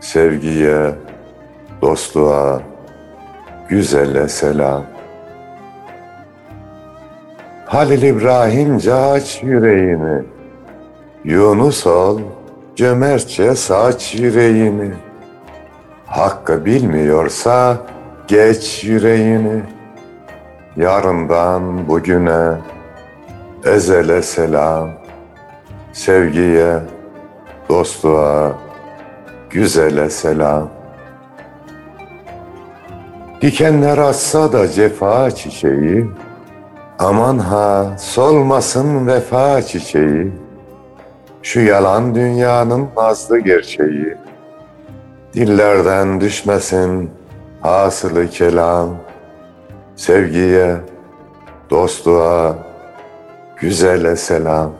sevgiye, dostluğa, güzelle selam. Halil İbrahimce aç yüreğini, Yunus ol, cömertçe saç yüreğini. Hakkı bilmiyorsa geç yüreğini. Yarından bugüne ezele selam. Sevgiye, dostluğa, güzele selam. Dikenler atsa da cefa çiçeği, Aman ha solmasın vefa çiçeği, Şu yalan dünyanın nazlı gerçeği, Dillerden düşmesin hasılı kelam, Sevgiye, dostluğa, güzele selam.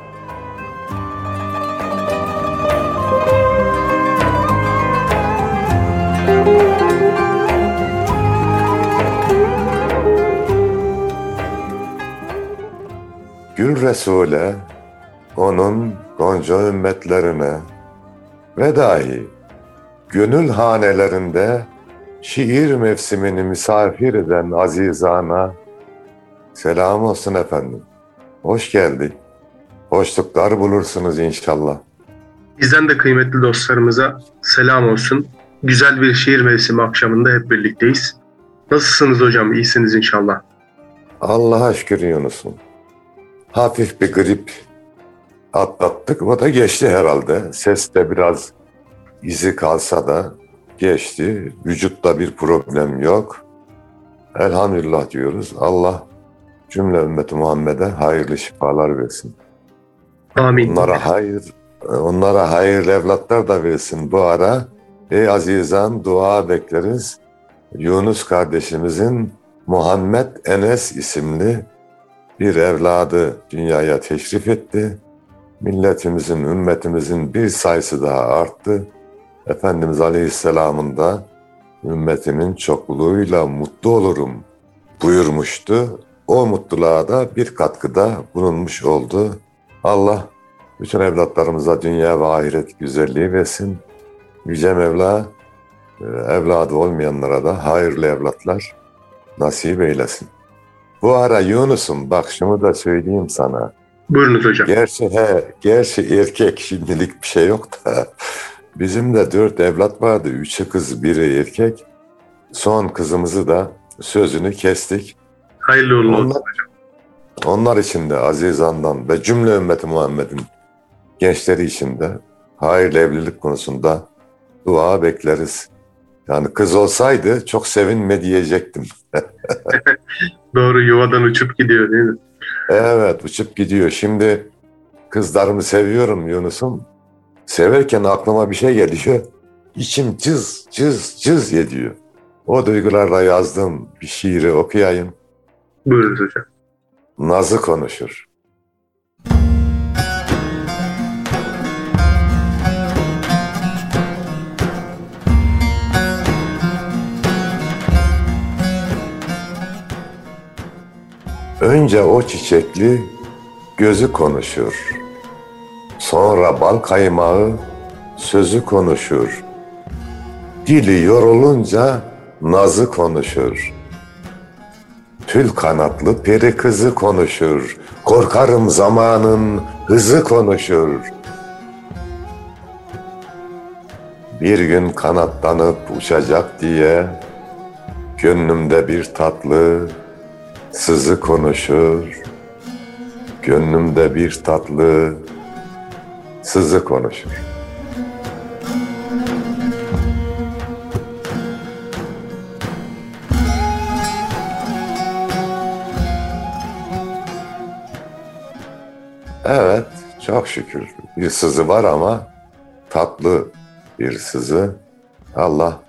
Gül Resul'e, onun gonca ümmetlerine ve dahi gönül hanelerinde şiir mevsimini misafir eden azizana selam olsun efendim. Hoş geldik. Hoşluklar bulursunuz inşallah. Bizden de kıymetli dostlarımıza selam olsun. Güzel bir şiir mevsimi akşamında hep birlikteyiz. Nasılsınız hocam? İyisiniz inşallah. Allah'a şükür Yunus'um. Hafif bir grip atlattık. O da geçti herhalde. Ses de biraz izi kalsa da geçti. Vücutta bir problem yok. Elhamdülillah diyoruz. Allah cümle ümmeti Muhammed'e hayırlı şifalar versin. Amin. Onlara hayır, onlara hayırlı evlatlar da versin bu ara. Ey azizan dua bekleriz. Yunus kardeşimizin Muhammed Enes isimli bir evladı dünyaya teşrif etti. Milletimizin, ümmetimizin bir sayısı daha arttı. Efendimiz Aleyhisselam'ın da ümmetimin çokluğuyla mutlu olurum buyurmuştu. O mutluluğa da bir katkıda bulunmuş oldu. Allah bütün evlatlarımıza dünya ve ahiret güzelliği versin. Yüce Mevla e, evladı olmayanlara da hayırlı evlatlar nasip eylesin. Bu ara Yunus'um bak şunu da söyleyeyim sana. Buyurunuz hocam. Gerçi he, gerçi erkek şimdilik bir şey yok da. Bizim de dört evlat vardı. Üçü kız, biri erkek. Son kızımızı da sözünü kestik. Hayırlı uğurlu olsun. Onlar, onlar için de Azizan'dan ve cümle ümmeti Muhammed'in gençleri için de hayırlı evlilik konusunda dua bekleriz. Yani kız olsaydı çok sevinme diyecektim. Doğru yuvadan uçup gidiyor değil mi? Evet uçup gidiyor. Şimdi kızlarımı seviyorum Yunus'um. Severken aklıma bir şey geliyor. İçim cız cız cız ediyor. O duygularla yazdığım bir şiiri okuyayım. Buyurunuz hocam. Nazı konuşur. Önce o çiçekli gözü konuşur. Sonra bal kaymağı sözü konuşur. Dili yorulunca nazı konuşur. Tül kanatlı peri kızı konuşur. Korkarım zamanın hızı konuşur. Bir gün kanatlanıp uçacak diye gönlümde bir tatlı sızı konuşur. Gönlümde bir tatlı sızı konuşur. Evet, çok şükür bir sızı var ama tatlı bir sızı. Allah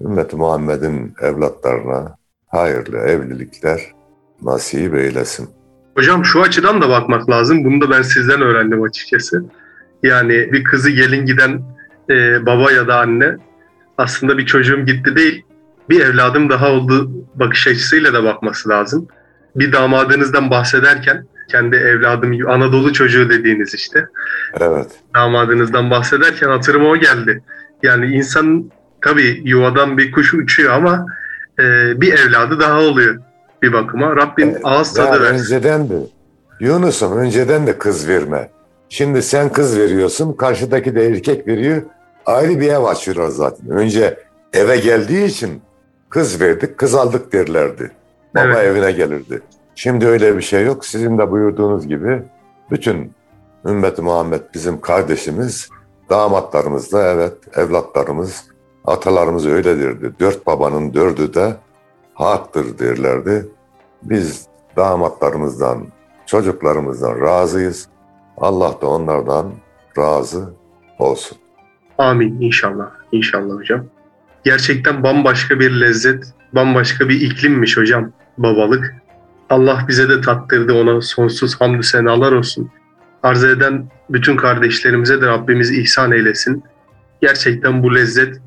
ümmeti Muhammed'in evlatlarına hayırlı evlilikler nasip eylesin. Hocam şu açıdan da bakmak lazım. Bunu da ben sizden öğrendim açıkçası. Yani bir kızı gelin giden e, baba ya da anne aslında bir çocuğum gitti değil, bir evladım daha oldu bakış açısıyla da bakması lazım. Bir damadınızdan bahsederken kendi evladım Anadolu çocuğu dediğiniz işte Evet, damadınızdan bahsederken hatırıma o geldi. Yani insan tabii yuvadan bir kuş uçuyor ama e, bir evladı daha oluyor bir bakıma. Rabbim Evet, ağız tadı versin. önceden de Yunus'um önceden de kız verme. Şimdi sen kız veriyorsun, karşıdaki de erkek veriyor. Ayrı bir ev açıyorlar zaten. Önce eve geldiği için kız verdik, kız aldık derlerdi. Baba Evet. evine gelirdi. Şimdi öyle bir şey yok. Sizin de buyurduğunuz gibi bütün ümmeti Muhammed bizim kardeşimiz, damatlarımız da evet evlatlarımız, atalarımız öyle derdi. Dört babanın dördü de haktır derlerdi. Biz damatlarımızdan, çocuklarımızdan razıyız. Allah da onlardan razı olsun. Amin inşallah. İnşallah hocam. Gerçekten bambaşka bir lezzet, bambaşka bir iklimmiş hocam babalık. Allah bize de tattırdı ona sonsuz hamdü senalar olsun. Arz eden bütün kardeşlerimize de Rabbimiz ihsan eylesin. Gerçekten bu lezzet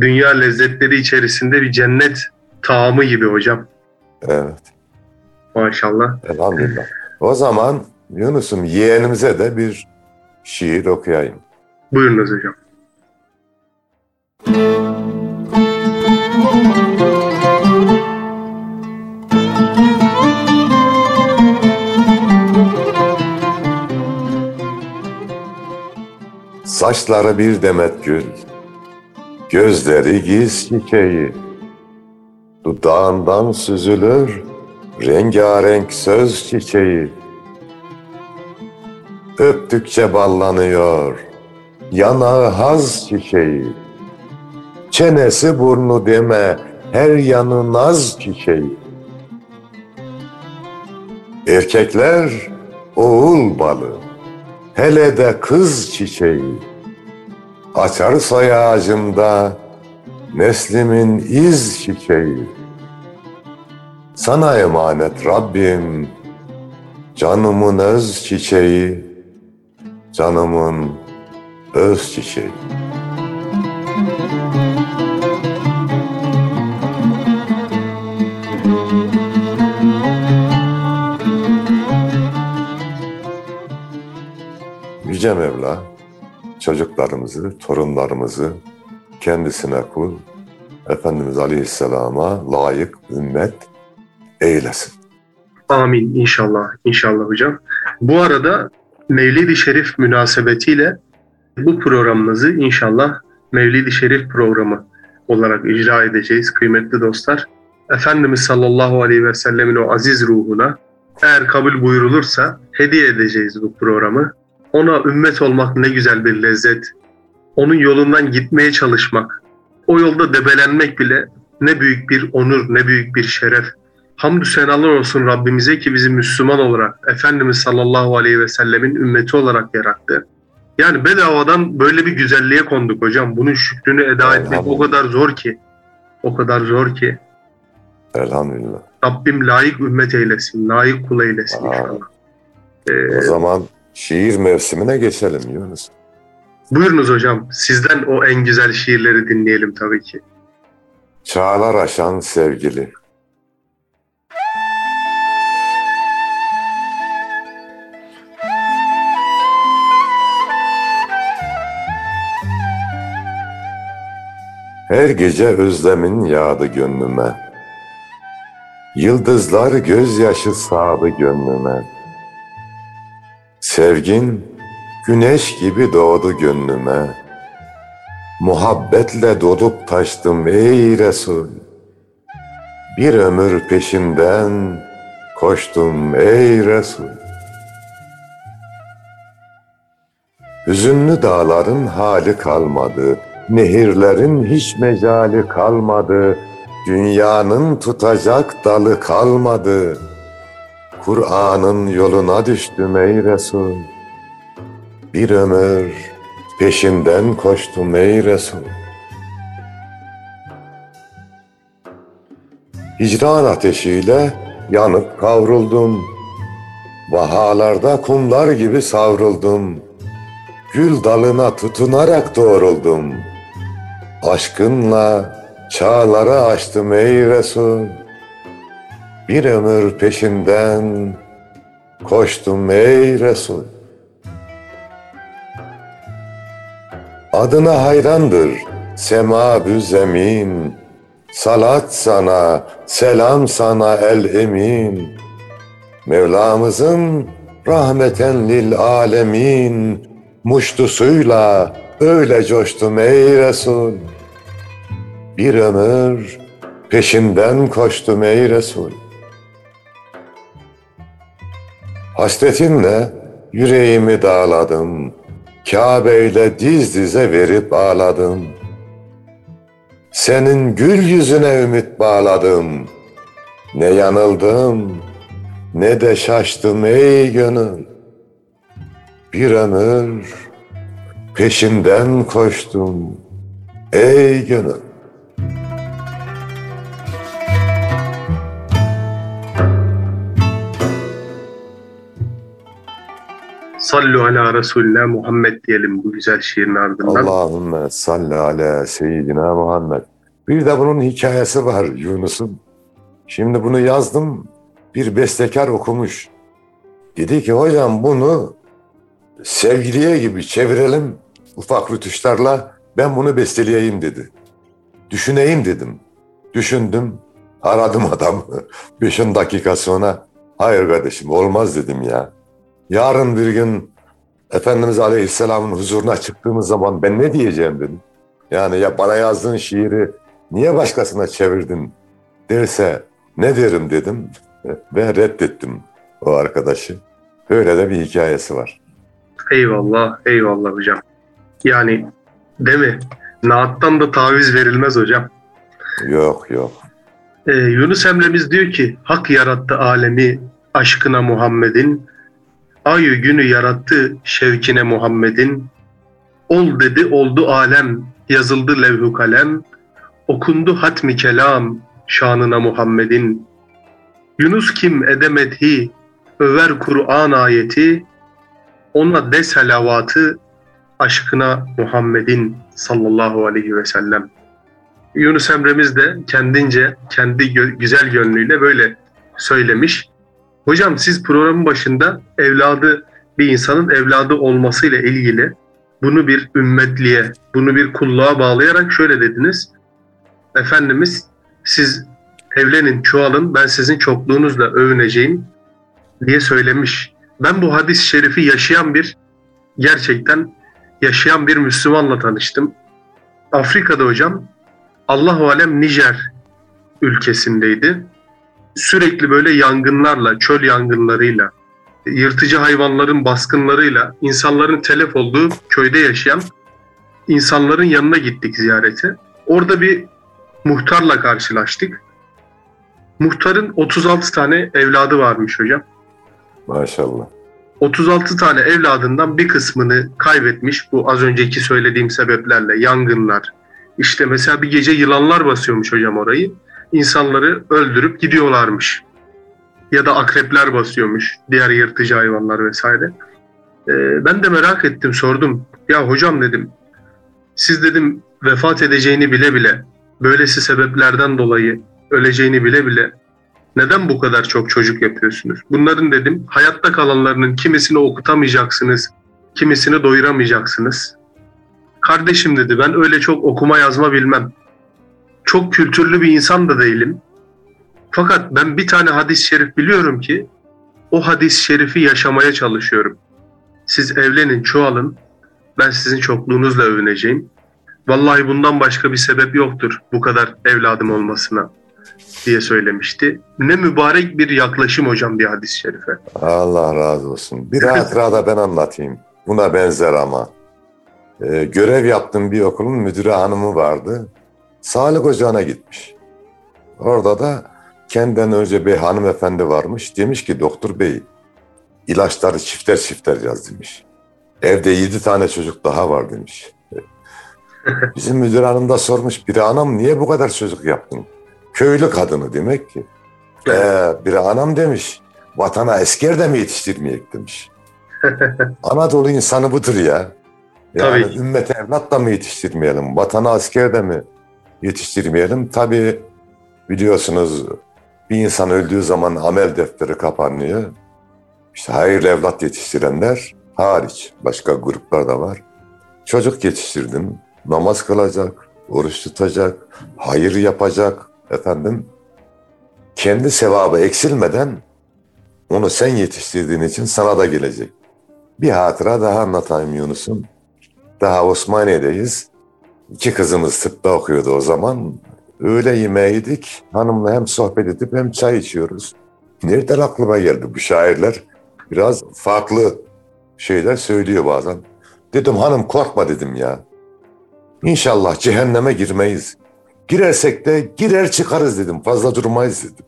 dünya lezzetleri içerisinde bir cennet taamı gibi hocam. Evet, Maşallah. elhamdülillah. O zaman Yunus'um yeğenimize de bir şiir okuyayım. Buyurunuz hocam. Saçları bir demet gül, gözleri giz çiçeği, dudağından süzülür rengarenk söz çiçeği. Öptükçe ballanıyor yanağı haz çiçeği. Çenesi burnu deme her yanı naz çiçeği. Erkekler oğul balı, hele de kız çiçeği. Açar soy ağacımda neslimin iz çiçeği. Sana emanet Rabbim, canımın öz çiçeği, canımın öz çiçeği. Yüce Mevla, çocuklarımızı, torunlarımızı kendisine kul, Efendimiz Aleyhisselam'a layık ümmet eylesin. Amin inşallah. İnşallah hocam. Bu arada Mevlid-i Şerif münasebetiyle bu programımızı inşallah Mevlid-i Şerif programı olarak icra edeceğiz kıymetli dostlar. Efendimiz sallallahu aleyhi ve sellemin o aziz ruhuna eğer kabul buyurulursa hediye edeceğiz bu programı. Ona ümmet olmak ne güzel bir lezzet. Onun yolundan gitmeye çalışmak. O yolda debelenmek bile ne büyük bir onur, ne büyük bir şeref. Hamdü senalar olsun Rabbimize ki bizi Müslüman olarak, Efendimiz sallallahu aleyhi ve sellemin ümmeti olarak yarattı. Yani bedavadan böyle bir güzelliğe konduk hocam. Bunun şükrünü eda etmek o kadar zor ki. O kadar zor ki. Elhamdülillah. Rabbim layık ümmet eylesin, layık kul eylesin Amin. inşallah. Ee, O zaman şiir mevsimine geçelim Yunus. Buyurunuz hocam, sizden o en güzel şiirleri dinleyelim tabii ki. Çağlar aşan sevgili. Her gece özlemin yağdı gönlüme. Yıldızlar gözyaşı sağdı gönlüme. Sevgin güneş gibi doğdu gönlüme. Muhabbetle dolup taştım ey Resul. Bir ömür peşinden koştum ey Resul. Hüzünlü dağların hali kalmadı, nehirlerin hiç mecali kalmadı, dünyanın tutacak dalı kalmadı. Kur'an'ın yoluna düştüm ey Resul. Bir ömür peşinden koştum ey Resul. Hicran ateşiyle yanıp kavruldum. Vahalarda kumlar gibi savruldum. Gül dalına tutunarak doğruldum. Aşkınla çağları açtım ey Resul. Bir ömür peşinden koştum ey Resul. Adına hayrandır sema zemin. Salat sana, selam sana el emin. Mevlamızın rahmeten lil alemin muştusuyla öyle coştum ey Resul. Bir ömür peşinden koştum ey Resul. Hasretinle yüreğimi dağladım. Kabe ile diz dize verip ağladım. Senin gül yüzüne ümit bağladım. Ne yanıldım, ne de şaştım ey gönül. Bir ömür peşinden koştum ey gönül. Sallu ala Resulüne Muhammed diyelim bu güzel şiirin ardından. Allahümme salli ala seyyidina Muhammed. Bir de bunun hikayesi var Yunus'un. Şimdi bunu yazdım. Bir bestekar okumuş. Dedi ki hocam bunu sevgiliye gibi çevirelim ufak rütuşlarla ben bunu besteleyeyim dedi. Düşüneyim dedim. Düşündüm. Aradım adamı. Beşin dakika sonra hayır kardeşim olmaz dedim ya. Yarın bir gün Efendimiz Aleyhisselam'ın huzuruna çıktığımız zaman ben ne diyeceğim dedim. Yani ya bana yazdığın şiiri niye başkasına çevirdin derse ne derim dedim ve reddettim o arkadaşı. Böyle de bir hikayesi var. Eyvallah, eyvallah hocam. Yani değil mi? Naattan da taviz verilmez hocam. Yok yok. Ee, Yunus Emre'miz diyor ki Hak yarattı alemi aşkına Muhammed'in Ayı günü yarattı şevkine Muhammed'in Ol dedi oldu alem yazıldı levhu kalem Okundu hatmi kelam şanına Muhammed'in Yunus kim edemedhi över Kur'an ayeti ona de selavatı aşkına Muhammed'in sallallahu aleyhi ve sellem. Yunus Emre'miz de kendince, kendi gö- güzel gönlüyle böyle söylemiş. Hocam siz programın başında evladı, bir insanın evladı olmasıyla ilgili bunu bir ümmetliğe, bunu bir kulluğa bağlayarak şöyle dediniz. Efendimiz siz evlenin, çoğalın, ben sizin çokluğunuzla övüneceğim diye söylemiş. Ben bu hadis-i şerifi yaşayan bir, gerçekten yaşayan bir Müslümanla tanıştım. Afrika'da hocam, Allahu Alem Nijer ülkesindeydi. Sürekli böyle yangınlarla, çöl yangınlarıyla, yırtıcı hayvanların baskınlarıyla, insanların telef olduğu köyde yaşayan insanların yanına gittik ziyarete. Orada bir muhtarla karşılaştık. Muhtarın 36 tane evladı varmış hocam. Maşallah. 36 tane evladından bir kısmını kaybetmiş bu az önceki söylediğim sebeplerle yangınlar. İşte mesela bir gece yılanlar basıyormuş hocam orayı. İnsanları öldürüp gidiyorlarmış. Ya da akrepler basıyormuş. Diğer yırtıcı hayvanlar vesaire. Ee, ben de merak ettim sordum. Ya hocam dedim siz dedim vefat edeceğini bile bile böylesi sebeplerden dolayı öleceğini bile bile neden bu kadar çok çocuk yapıyorsunuz? Bunların dedim hayatta kalanlarının kimisini okutamayacaksınız, kimisini doyuramayacaksınız. Kardeşim dedi ben öyle çok okuma yazma bilmem. Çok kültürlü bir insan da değilim. Fakat ben bir tane hadis-i şerif biliyorum ki o hadis-i şerifi yaşamaya çalışıyorum. Siz evlenin, çoğalın. Ben sizin çokluğunuzla övüneceğim. Vallahi bundan başka bir sebep yoktur bu kadar evladım olmasına diye söylemişti. Ne mübarek bir yaklaşım hocam bir hadis-i şerife. Allah razı olsun. Bir hatıra da ben anlatayım. buna benzer ama. Ee, görev yaptığım bir okulun müdürü hanımı vardı. Sağlık ocağına gitmiş. Orada da kendinden önce bir hanımefendi varmış. Demiş ki doktor bey ilaçları çifter çifter yaz demiş. Evde yedi tane çocuk daha var demiş. Bizim müdür hanım da sormuş. Biri anam niye bu kadar çocuk yaptın? Köylü kadını demek ki. Ee, biri anam demiş. Vatana esker de mi yetiştirmeyek demiş. Anadolu insanı budur ya. Yani Tabii. ümmet evlat da mı yetiştirmeyelim? Vatana asker de mi yetiştirmeyelim? Tabii biliyorsunuz bir insan öldüğü zaman amel defteri kapanıyor. İşte hayırlı evlat yetiştirenler hariç. Başka gruplar da var. Çocuk yetiştirdin, namaz kılacak, oruç tutacak, hayır yapacak efendim. Kendi sevabı eksilmeden onu sen yetiştirdiğin için sana da gelecek. Bir hatıra daha anlatayım Yunus'um. Daha Osmaniye'deyiz. İki kızımız tıpta okuyordu o zaman. Öğle yemeği. Hanımla hem sohbet edip hem çay içiyoruz. Nereden aklıma geldi bu şairler? Biraz farklı şeyler söylüyor bazen. Dedim hanım korkma dedim ya. İnşallah cehenneme girmeyiz. Girersek de girer çıkarız dedim. Fazla durmayız dedim.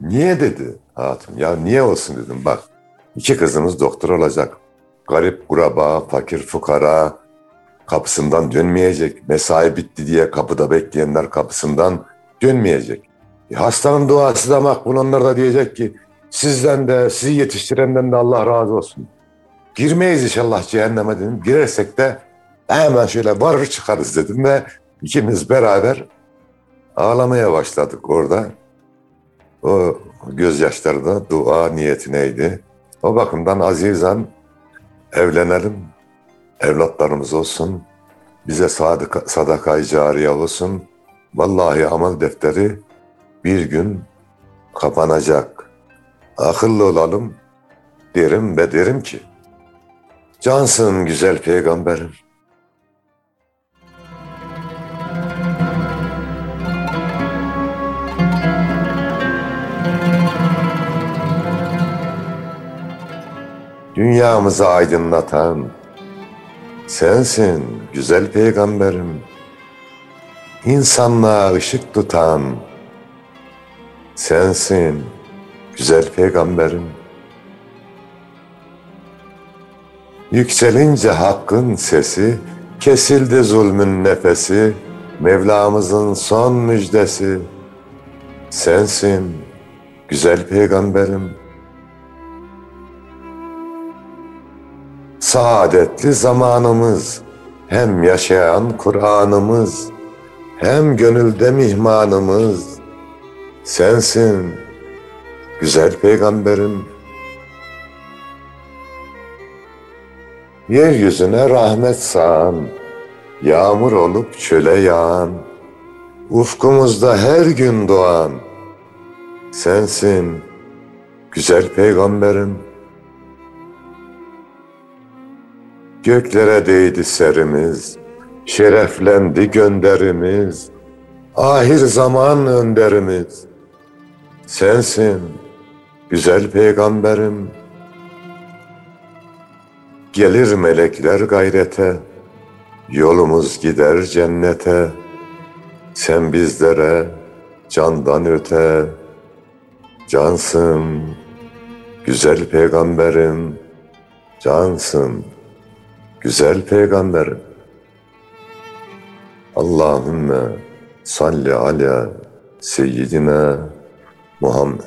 Niye dedi hatun? Ya niye olsun dedim bak. İki kızımız doktor olacak. Garip kuraba, fakir fukara kapısından dönmeyecek. Mesai bitti diye kapıda bekleyenler kapısından dönmeyecek. E, hastanın duası da makbul. Onlar da diyecek ki sizden de sizi yetiştirenden de Allah razı olsun. Girmeyiz inşallah cehenneme dedim. Girersek de hemen şöyle varır çıkarız dedim ve ikimiz beraber ağlamaya başladık orada. O gözyaşları da dua niyetineydi. O bakımdan azizan evlenelim, evlatlarımız olsun, bize sadaka, sadakayı cariye olsun. Vallahi amel defteri bir gün kapanacak. Akıllı olalım derim ve derim ki, cansın güzel peygamberim. Dünyamızı aydınlatan sensin güzel peygamberim. İnsanlığa ışık tutan sensin güzel peygamberim. Yükselince hakkın sesi, kesildi zulmün nefesi, Mevlamızın son müjdesi. Sensin güzel peygamberim. Saadetli zamanımız, hem yaşayan Kur'an'ımız, hem gönülde mihmanımız. Sensin güzel peygamberim. Yeryüzüne rahmet sağan, yağmur olup çöle yağan, ufkumuzda her gün doğan. Sensin güzel peygamberim. Göklere değdi serimiz, şereflendi gönderimiz, ahir zaman önderimiz. Sensin güzel peygamberim. Gelir melekler gayrete, yolumuz gider cennete. Sen bizlere candan öte, cansın güzel peygamberim, cansın güzel peygamberim. Allahümme salli ala seyyidina Muhammed.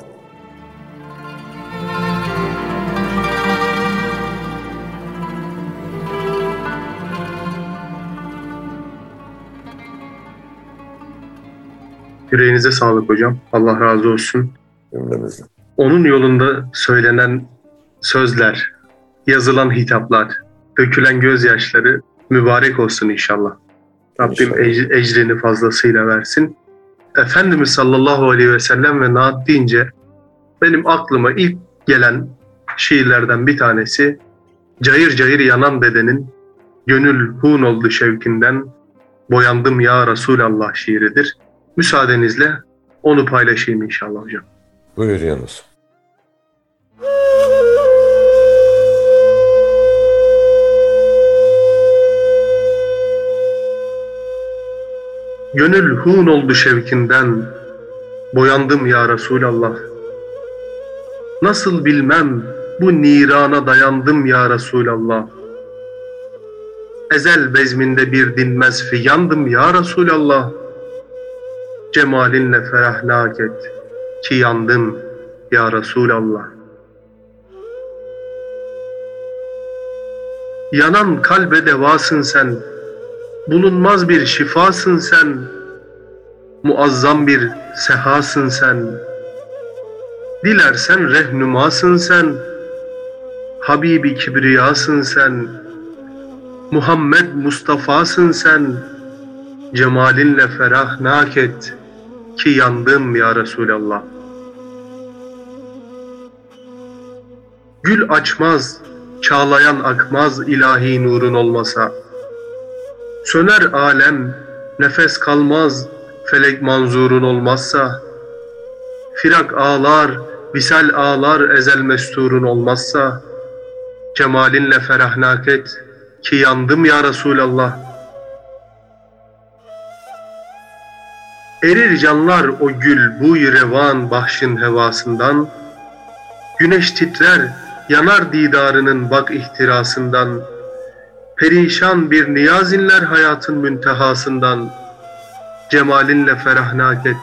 Yüreğinize sağlık hocam. Allah razı olsun. Cümlemizden. Onun yolunda söylenen sözler, yazılan hitaplar, dökülen gözyaşları mübarek olsun inşallah. Rabbim İnşallah. ec- ecrini fazlasıyla versin. Efendimiz sallallahu aleyhi ve sellem ve naat deyince benim aklıma ilk gelen şiirlerden bir tanesi Cayır cayır yanan bedenin gönül hun oldu şevkinden boyandım ya Resulallah şiiridir. Müsaadenizle onu paylaşayım inşallah hocam. Buyur Yunus. Gönül hun oldu şevkinden, boyandım ya Resulallah. Nasıl bilmem bu nirana dayandım ya Resulallah. Ezel bezminde bir dinmez fiyandım ya Resulallah. Cemalinle ferahnak et ki yandım ya Resulallah. Yanan kalbe devasın sen, bulunmaz bir şifasın sen, muazzam bir sehasın sen. Dilersen rehnumasın sen, Habibi kibriyasın sen, Muhammed Mustafa'sın sen, cemalinle ferah et ki yandım ya Resulallah. Gül açmaz, çağlayan akmaz ilahi nurun olmasa. Söner alem, nefes kalmaz, felek manzurun olmazsa. Firak ağlar, visal ağlar ezel mesturun olmazsa. Cemalinle ferahnak et ki yandım ya Resulallah. Erir canlar o gül bu revan bahşin hevasından. Güneş titrer, yanar didarının bak ihtirasından. Perişan bir niyaz inler hayatın müntehasından. Cemalinle ferahnak et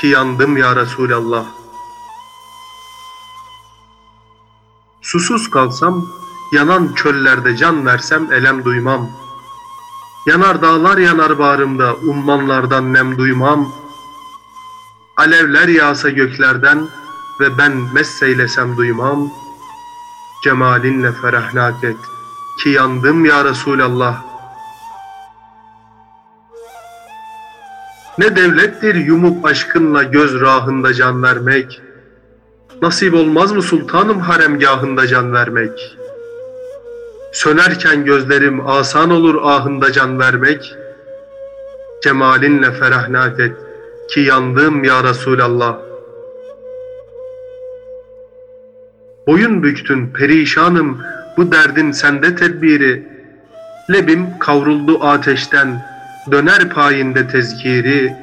ki yandım ya Resulallah. Susuz kalsam, yanan çöllerde can versem elem duymam. Yanar dağlar yanar bağrımda, ummanlardan nem duymam. Alevler yağsa göklerden ve ben messeylesem duymam. Cemalinle ferahnak et ki yandım ya Resulallah. Ne devlettir yumuk aşkınla göz rahında can vermek. Nasip olmaz mı sultanım haremgahında can vermek? Sönerken gözlerim asan olur ahında can vermek. Cemalinle ferahnak et ki yandım ya Resulallah. Boyun büktün perişanım bu derdin sende tedbiri. Lebim kavruldu ateşten döner payinde tezkiri.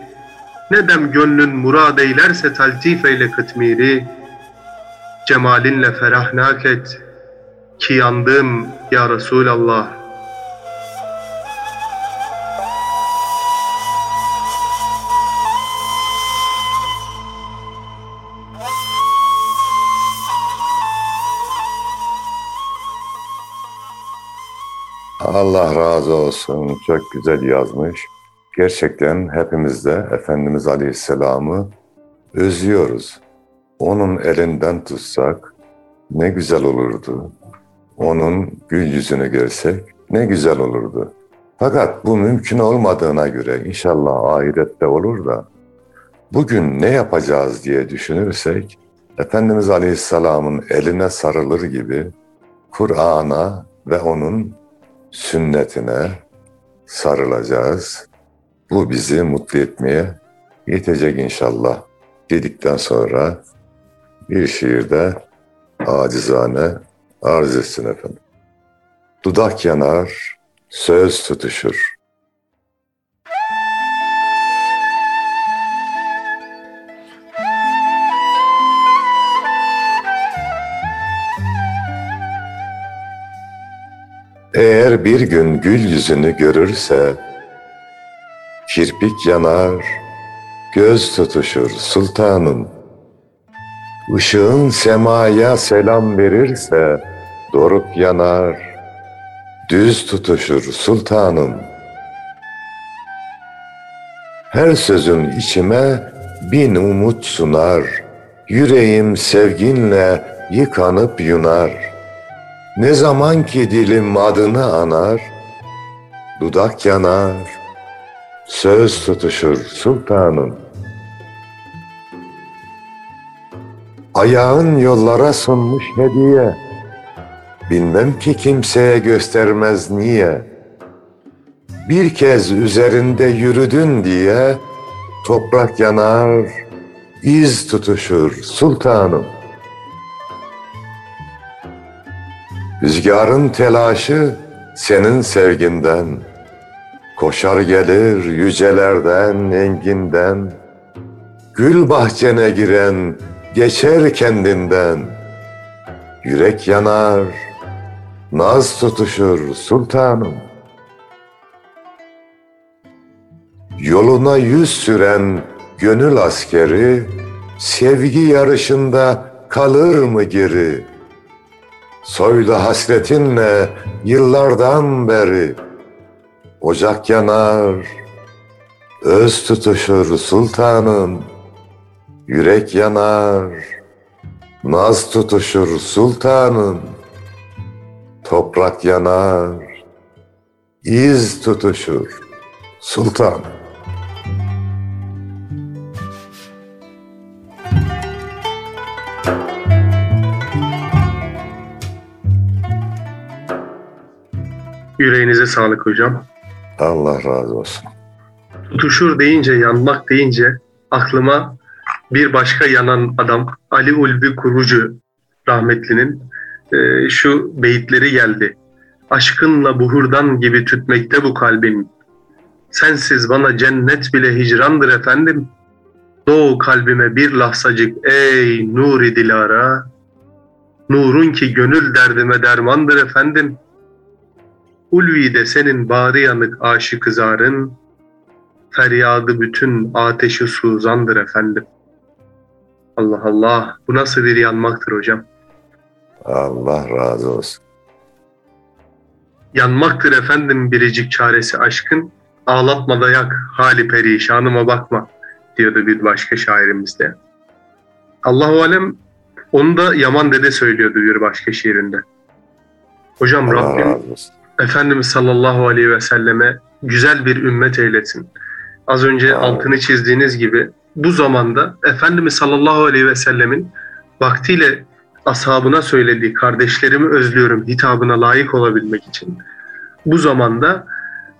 Ne dem gönlün murad eylerse taltif eyle kıtmiri. Cemalinle ferahnak et ki yandım ya Resulallah. Allah razı olsun. Çok güzel yazmış. Gerçekten hepimiz de Efendimiz Aleyhisselam'ı özlüyoruz. Onun elinden tutsak ne güzel olurdu. Onun gül yüzünü görsek ne güzel olurdu. Fakat bu mümkün olmadığına göre inşallah ahirette olur da bugün ne yapacağız diye düşünürsek Efendimiz Aleyhisselam'ın eline sarılır gibi Kur'an'a ve onun sünnetine sarılacağız. Bu bizi mutlu etmeye yetecek inşallah dedikten sonra bir şiirde acizane arz etsin efendim. Dudak yanar, söz tutuşur. Eğer bir gün gül yüzünü görürse, kirpik yanar, göz tutuşur sultanım. Işığın semaya selam verirse, doruk yanar, düz tutuşur sultanım. Her sözün içime bin umut sunar, yüreğim sevginle yıkanıp yunar.'' Ne zaman ki dilim adını anar, dudak yanar, söz tutuşur sultanım. Ayağın yollara sunmuş hediye, bilmem ki kimseye göstermez niye. Bir kez üzerinde yürüdün diye, toprak yanar, iz tutuşur sultanım. Rüzgarın telaşı senin sevginden, Koşar gelir yücelerden, enginden, Gül bahçene giren geçer kendinden. Yürek yanar, naz tutuşur sultanım. Yoluna yüz süren gönül askeri, Sevgi yarışında kalır mı geri? Soylu hasretinle yıllardan beri, Ocak yanar, öz tutuşur sultanım, Yürek yanar, naz tutuşur sultanım, Toprak yanar, iz tutuşur sultanım. Yüreğinize sağlık hocam. Allah razı olsun. Tutuşur deyince, yanmak deyince aklıma bir başka yanan adam Ali Ulvi Kurucu rahmetlinin e, şu beyitleri geldi. Aşkınla buhurdan gibi tütmekte bu kalbin. Sensiz bana cennet bile hicrandır efendim. Doğu kalbime bir lahsacık ey nuri dilara. Nurun ki gönül derdime dermandır efendim. Ulvi'de senin bari yanık aşık kızarın. Feryadı bütün ateşi suzandır efendim. Allah Allah bu nasıl bir yanmaktır hocam. Allah razı olsun. Yanmaktır efendim biricik çaresi aşkın. Ağlatma da yak hali perişanıma bakma diyordu bir başka şairimiz de. Allahu alem onu da Yaman Dede söylüyordu bir başka şiirinde. Hocam Allah Rabbim razı olsun. Efendimiz sallallahu aleyhi ve selleme güzel bir ümmet eylesin. Az önce altını çizdiğiniz gibi bu zamanda Efendimiz sallallahu aleyhi ve sellemin vaktiyle ashabına söylediği kardeşlerimi özlüyorum hitabına layık olabilmek için bu zamanda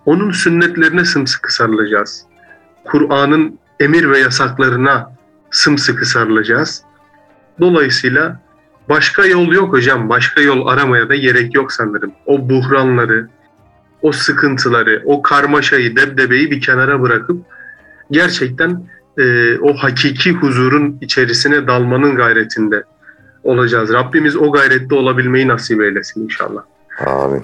onun sünnetlerine sımsıkı sarılacağız. Kur'an'ın emir ve yasaklarına sımsıkı sarılacağız. Dolayısıyla başka yol yok hocam. Başka yol aramaya da gerek yok sanırım. O buhranları, o sıkıntıları, o karmaşayı, debdebeyi bir kenara bırakıp gerçekten e, o hakiki huzurun içerisine dalmanın gayretinde olacağız. Rabbimiz o gayrette olabilmeyi nasip eylesin inşallah Amin.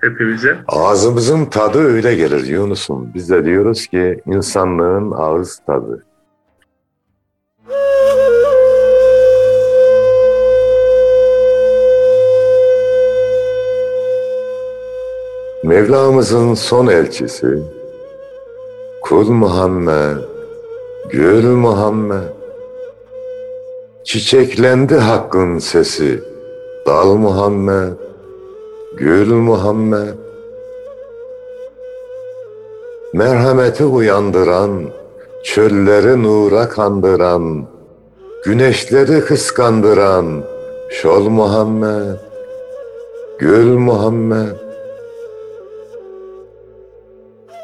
hepimize. Ağzımızın tadı öyle gelir Yunus'um. Biz de diyoruz ki insanlığın ağız tadı. Mevlamızın son elçisi, Kul Muhammed, Gül Muhammed, Çiçeklendi hakkın sesi, Dal Muhammed, Gül Muhammed, Merhameti uyandıran, çölleri nura kandıran, güneşleri kıskandıran, Şol Muhammed, Gül Muhammed,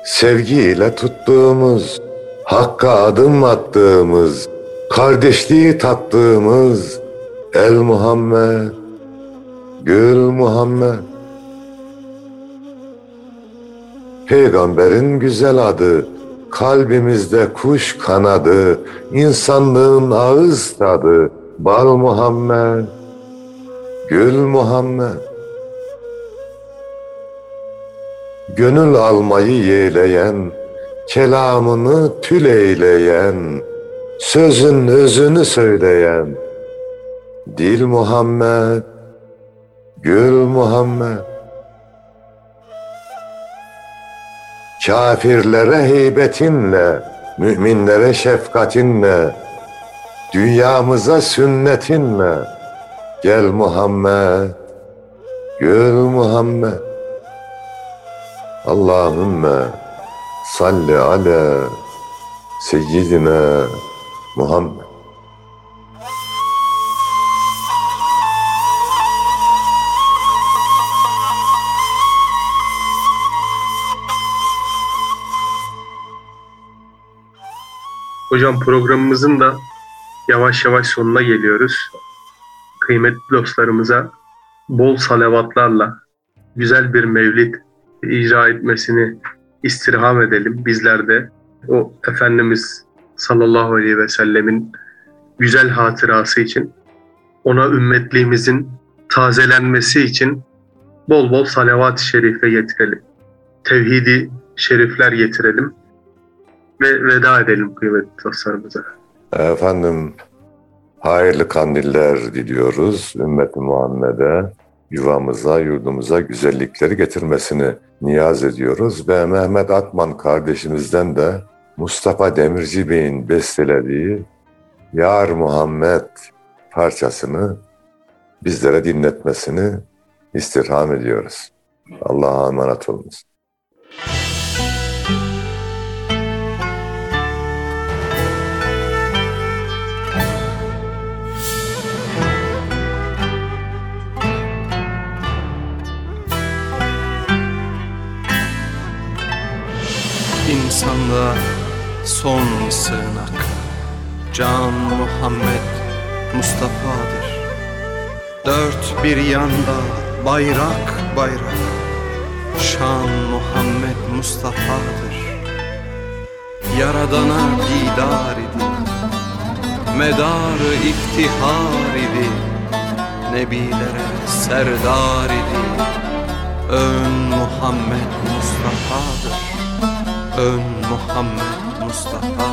Sevgiyle tuttuğumuz, Hakka adım attığımız, Kardeşliği tattığımız, El Muhammed, Gül Muhammed, Peygamberin güzel adı, kalbimizde kuş kanadı, insanlığın ağız tadı, Bal Muhammed, Gül Muhammed. Gönül almayı yeğleyen, kelamını tül eyleyen, sözün özünü söyleyen, Dil Muhammed, Gül Muhammed. Kafirlere heybetinle, müminlere şefkatinle, dünyamıza sünnetinle, gel Muhammed, gül Muhammed. Allahümme salli ala seyyidina Muhammed. Hocam programımızın da yavaş yavaş sonuna geliyoruz. Kıymetli dostlarımıza bol salavatlarla güzel bir mevlid icra etmesini istirham edelim. Bizler de o Efendimiz sallallahu aleyhi ve sellemin güzel hatırası için, ona ümmetliğimizin tazelenmesi için bol bol salavat-ı şerife getirelim. Tevhidi şerifler getirelim ve veda edelim kıymetli dostlarımıza. Efendim hayırlı kandiller diliyoruz ümmeti Muhammed'e, yuvamıza, yurdumuza güzellikleri getirmesini niyaz ediyoruz ve Mehmet Akman kardeşimizden de Mustafa Demirci Bey'in bestelediği Yar Muhammed parçasını bizlere dinletmesini istirham ediyoruz. Allah'a emanet olunuz. İnsanlığa son sığınak. Can Muhammed Mustafa'dır. Dört bir yanda bayrak bayrak. Şan Muhammed Mustafa'dır. Yaradana didar idi. Medarı iftihar idi. Nebilere serdar idi. Ön Muhammed Mustafa'dır Ön Muhammed Mustafa